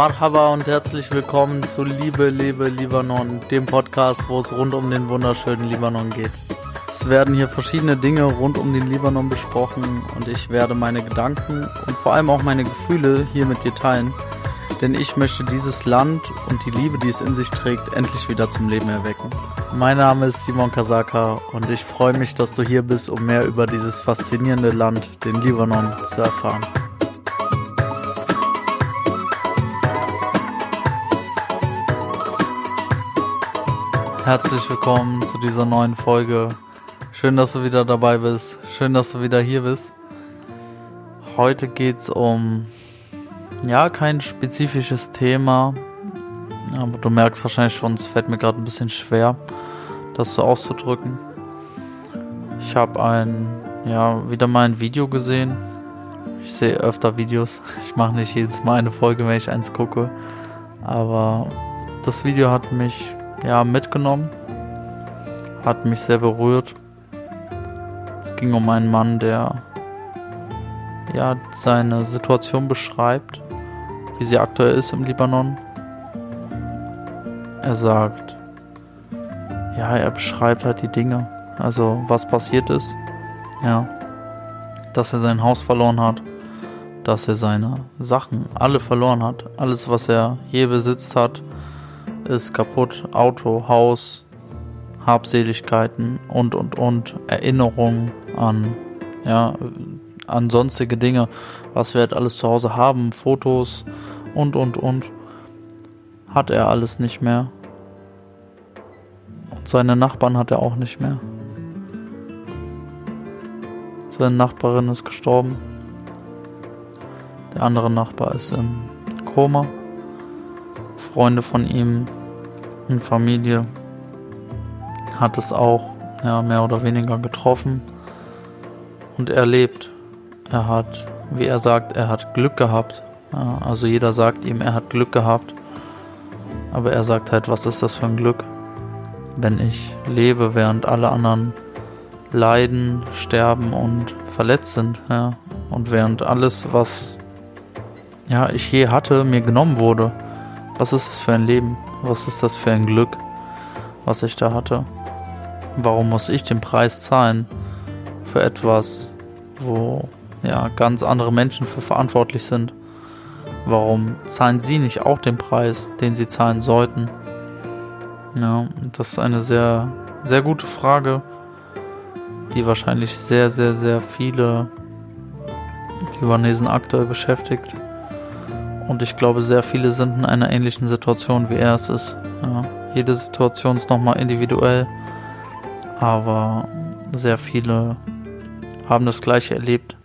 Marhaba und herzlich willkommen zu Liebe, Liebe, Libanon, dem Podcast, wo es rund um den wunderschönen Libanon geht. Es werden hier verschiedene Dinge rund um den Libanon besprochen und ich werde meine Gedanken und vor allem auch meine Gefühle hier mit dir teilen, denn ich möchte dieses Land und die Liebe, die es in sich trägt, endlich wieder zum Leben erwecken. Mein Name ist Simon Kasaka und ich freue mich, dass du hier bist, um mehr über dieses faszinierende Land, den Libanon, zu erfahren. Herzlich willkommen zu dieser neuen Folge. Schön, dass du wieder dabei bist. Schön, dass du wieder hier bist. Heute geht es um, ja, kein spezifisches Thema. Aber du merkst wahrscheinlich schon, es fällt mir gerade ein bisschen schwer, das so auszudrücken. Ich habe ein, ja, wieder mal ein Video gesehen. Ich sehe öfter Videos. Ich mache nicht jedes Mal eine Folge, wenn ich eins gucke. Aber das Video hat mich ja, mitgenommen. Hat mich sehr berührt. Es ging um einen Mann, der ja seine Situation beschreibt, wie sie aktuell ist im Libanon. Er sagt, ja, er beschreibt halt die Dinge, also was passiert ist, ja, dass er sein Haus verloren hat, dass er seine Sachen alle verloren hat, alles was er je besitzt hat, ist kaputt, Auto, Haus, Habseligkeiten und und und. Erinnerungen an ja an sonstige Dinge, was wir halt alles zu Hause haben, Fotos und und und hat er alles nicht mehr. Und seine Nachbarn hat er auch nicht mehr. Seine Nachbarin ist gestorben. Der andere Nachbar ist im Koma. Freunde von ihm und Familie hat es auch ja, mehr oder weniger getroffen und erlebt. Er hat, wie er sagt, er hat Glück gehabt. Ja, also jeder sagt ihm, er hat Glück gehabt. Aber er sagt halt, was ist das für ein Glück, wenn ich lebe, während alle anderen leiden, sterben und verletzt sind. Ja. Und während alles, was ja, ich je hatte, mir genommen wurde. Was ist das für ein Leben? Was ist das für ein Glück, was ich da hatte? Warum muss ich den Preis zahlen für etwas, wo ja ganz andere Menschen für verantwortlich sind? Warum zahlen sie nicht auch den Preis, den sie zahlen sollten? Ja, das ist eine sehr, sehr gute Frage, die wahrscheinlich sehr, sehr, sehr viele Libanesen aktuell beschäftigt. Und ich glaube, sehr viele sind in einer ähnlichen Situation, wie er es ist. Ja, jede Situation ist nochmal individuell, aber sehr viele haben das gleiche erlebt,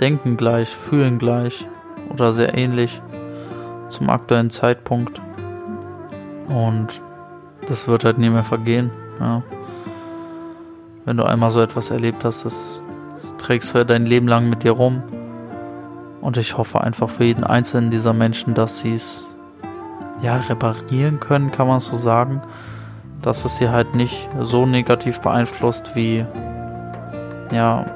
denken gleich, fühlen gleich oder sehr ähnlich zum aktuellen Zeitpunkt. Und das wird halt nie mehr vergehen. Ja. Wenn du einmal so etwas erlebt hast, das, das trägst du ja dein Leben lang mit dir rum. Und ich hoffe einfach für jeden einzelnen dieser Menschen, dass sie es ja reparieren können, kann man so sagen. Dass es sie halt nicht so negativ beeinflusst wie ja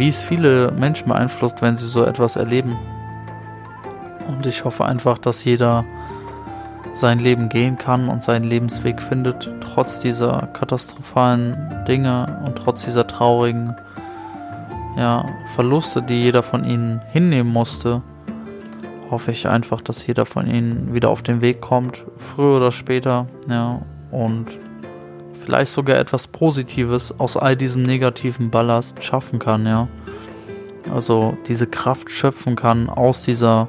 wie es viele Menschen beeinflusst, wenn sie so etwas erleben. Und ich hoffe einfach, dass jeder sein Leben gehen kann und seinen Lebensweg findet, trotz dieser katastrophalen Dinge und trotz dieser traurigen ja, Verluste, die jeder von ihnen hinnehmen musste, hoffe ich einfach, dass jeder von ihnen wieder auf den Weg kommt, früher oder später, ja, und vielleicht sogar etwas Positives aus all diesem negativen Ballast schaffen kann, ja. Also diese Kraft schöpfen kann aus dieser,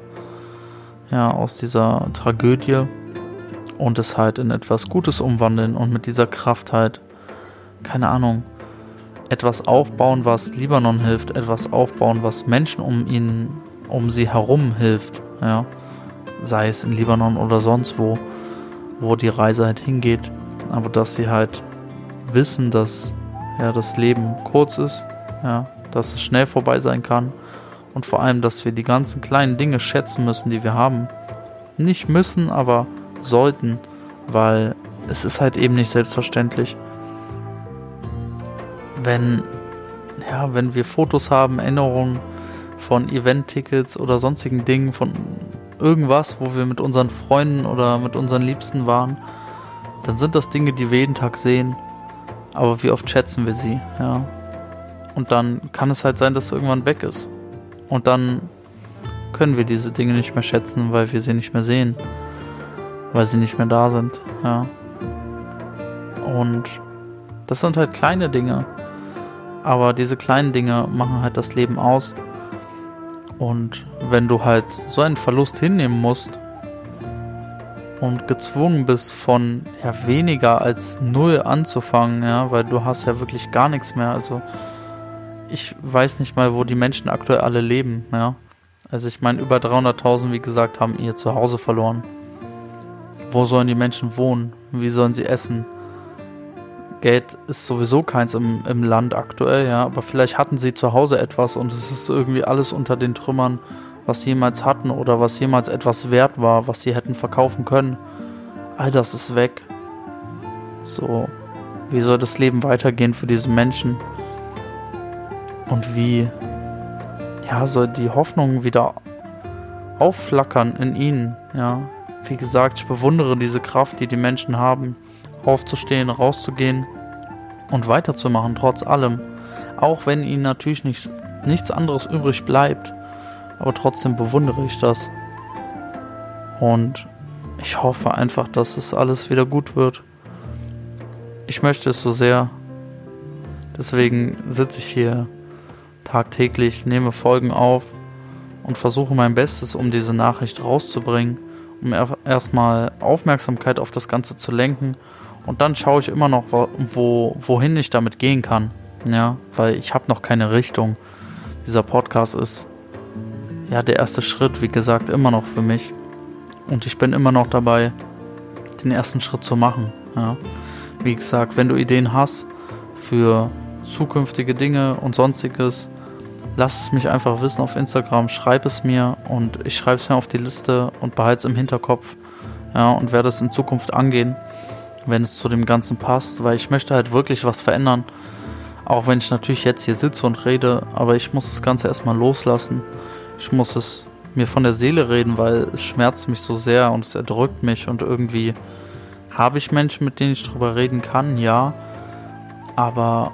ja, aus dieser Tragödie und es halt in etwas Gutes umwandeln und mit dieser Kraft halt, keine Ahnung, etwas aufbauen, was Libanon hilft, etwas aufbauen, was Menschen um ihn, um sie herum hilft, ja. Sei es in Libanon oder sonst wo, wo die Reise halt hingeht. Aber dass sie halt wissen, dass ja das Leben kurz ist, ja, dass es schnell vorbei sein kann und vor allem, dass wir die ganzen kleinen Dinge schätzen müssen, die wir haben. Nicht müssen, aber sollten, weil es ist halt eben nicht selbstverständlich. Wenn, ja, wenn wir Fotos haben, Erinnerungen von Event-Tickets oder sonstigen Dingen, von irgendwas, wo wir mit unseren Freunden oder mit unseren Liebsten waren, dann sind das Dinge, die wir jeden Tag sehen. Aber wie oft schätzen wir sie, ja. Und dann kann es halt sein, dass es irgendwann weg ist. Und dann können wir diese Dinge nicht mehr schätzen, weil wir sie nicht mehr sehen. Weil sie nicht mehr da sind, ja. Und das sind halt kleine Dinge. Aber diese kleinen Dinge machen halt das Leben aus. Und wenn du halt so einen Verlust hinnehmen musst und gezwungen bist von ja weniger als null anzufangen, ja, weil du hast ja wirklich gar nichts mehr. Also ich weiß nicht mal, wo die Menschen aktuell alle leben, ja. Also ich meine, über 300.000, wie gesagt, haben ihr Zuhause verloren. Wo sollen die Menschen wohnen? Wie sollen sie essen? Geld ist sowieso keins im, im Land aktuell, ja, aber vielleicht hatten sie zu Hause etwas und es ist irgendwie alles unter den Trümmern, was sie jemals hatten oder was jemals etwas wert war, was sie hätten verkaufen können. All das ist weg. So, wie soll das Leben weitergehen für diese Menschen? Und wie, ja, soll die Hoffnung wieder aufflackern in ihnen, ja? Wie gesagt, ich bewundere diese Kraft, die die Menschen haben aufzustehen, rauszugehen und weiterzumachen, trotz allem. Auch wenn ihnen natürlich nicht, nichts anderes übrig bleibt. Aber trotzdem bewundere ich das. Und ich hoffe einfach, dass es alles wieder gut wird. Ich möchte es so sehr. Deswegen sitze ich hier tagtäglich, nehme Folgen auf und versuche mein Bestes, um diese Nachricht rauszubringen, um erstmal Aufmerksamkeit auf das Ganze zu lenken und dann schaue ich immer noch, wo, wohin ich damit gehen kann. Ja, weil ich habe noch keine Richtung. Dieser Podcast ist ja der erste Schritt, wie gesagt, immer noch für mich. Und ich bin immer noch dabei, den ersten Schritt zu machen. Ja. Wie gesagt, wenn du Ideen hast für zukünftige Dinge und sonstiges, lass es mich einfach wissen auf Instagram, schreib es mir und ich schreibe es mir auf die Liste und behalte es im Hinterkopf. Ja, und werde es in Zukunft angehen wenn es zu dem Ganzen passt, weil ich möchte halt wirklich was verändern. Auch wenn ich natürlich jetzt hier sitze und rede, aber ich muss das Ganze erstmal loslassen. Ich muss es mir von der Seele reden, weil es schmerzt mich so sehr und es erdrückt mich und irgendwie habe ich Menschen, mit denen ich drüber reden kann, ja, aber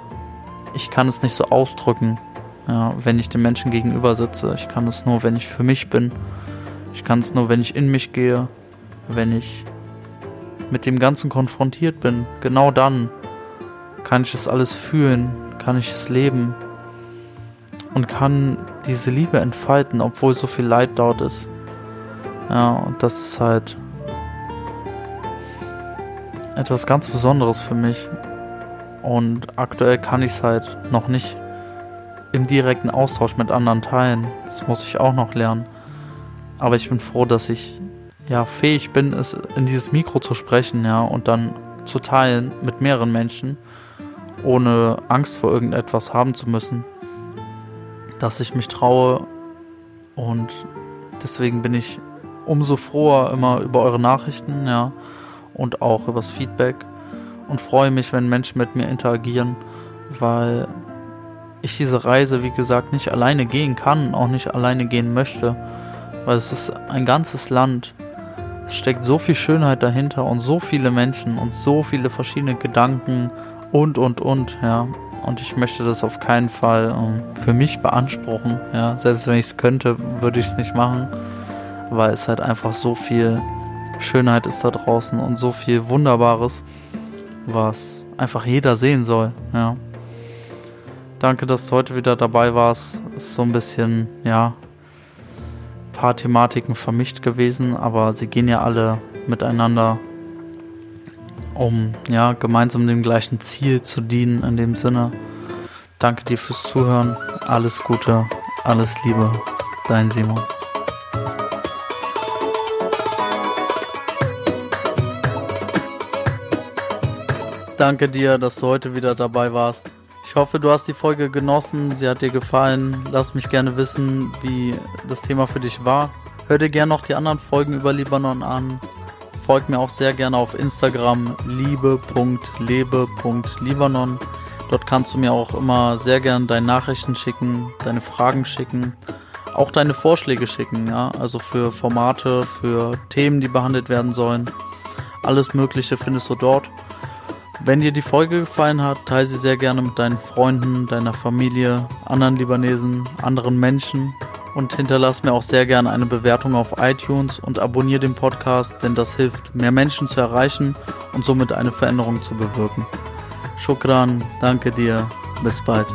ich kann es nicht so ausdrücken, ja, wenn ich den Menschen gegenüber sitze. Ich kann es nur, wenn ich für mich bin. Ich kann es nur, wenn ich in mich gehe, wenn ich mit dem Ganzen konfrontiert bin, genau dann kann ich es alles fühlen, kann ich es leben und kann diese Liebe entfalten, obwohl so viel Leid dort ist. Ja, und das ist halt etwas ganz Besonderes für mich. Und aktuell kann ich es halt noch nicht im direkten Austausch mit anderen teilen. Das muss ich auch noch lernen. Aber ich bin froh, dass ich ja, fähig bin, es in dieses Mikro zu sprechen, ja, und dann zu teilen mit mehreren Menschen, ohne Angst vor irgendetwas haben zu müssen, dass ich mich traue. Und deswegen bin ich umso froher immer über eure Nachrichten, ja, und auch übers Feedback. Und freue mich, wenn Menschen mit mir interagieren, weil ich diese Reise, wie gesagt, nicht alleine gehen kann, auch nicht alleine gehen möchte, weil es ist ein ganzes Land, es steckt so viel Schönheit dahinter und so viele Menschen und so viele verschiedene Gedanken und und und, ja. Und ich möchte das auf keinen Fall ähm, für mich beanspruchen, ja. Selbst wenn ich es könnte, würde ich es nicht machen, weil es halt einfach so viel Schönheit ist da draußen und so viel Wunderbares, was einfach jeder sehen soll, ja. Danke, dass du heute wieder dabei warst. Ist so ein bisschen, ja, paar Thematiken vermischt gewesen, aber sie gehen ja alle miteinander, um ja gemeinsam dem gleichen Ziel zu dienen. In dem Sinne, danke dir fürs Zuhören, alles Gute, alles Liebe, dein Simon. Danke dir, dass du heute wieder dabei warst. Ich hoffe, du hast die Folge genossen, sie hat dir gefallen. Lass mich gerne wissen, wie das Thema für dich war. Hör dir gerne noch die anderen Folgen über Libanon an. Folgt mir auch sehr gerne auf Instagram liebe.lebe.libanon. Dort kannst du mir auch immer sehr gerne deine Nachrichten schicken, deine Fragen schicken, auch deine Vorschläge schicken, ja, also für Formate, für Themen, die behandelt werden sollen. Alles Mögliche findest du dort. Wenn dir die Folge gefallen hat, teile sie sehr gerne mit deinen Freunden, deiner Familie, anderen Libanesen, anderen Menschen und hinterlass mir auch sehr gerne eine Bewertung auf iTunes und abonniere den Podcast, denn das hilft, mehr Menschen zu erreichen und somit eine Veränderung zu bewirken. Shukran, danke dir, bis bald.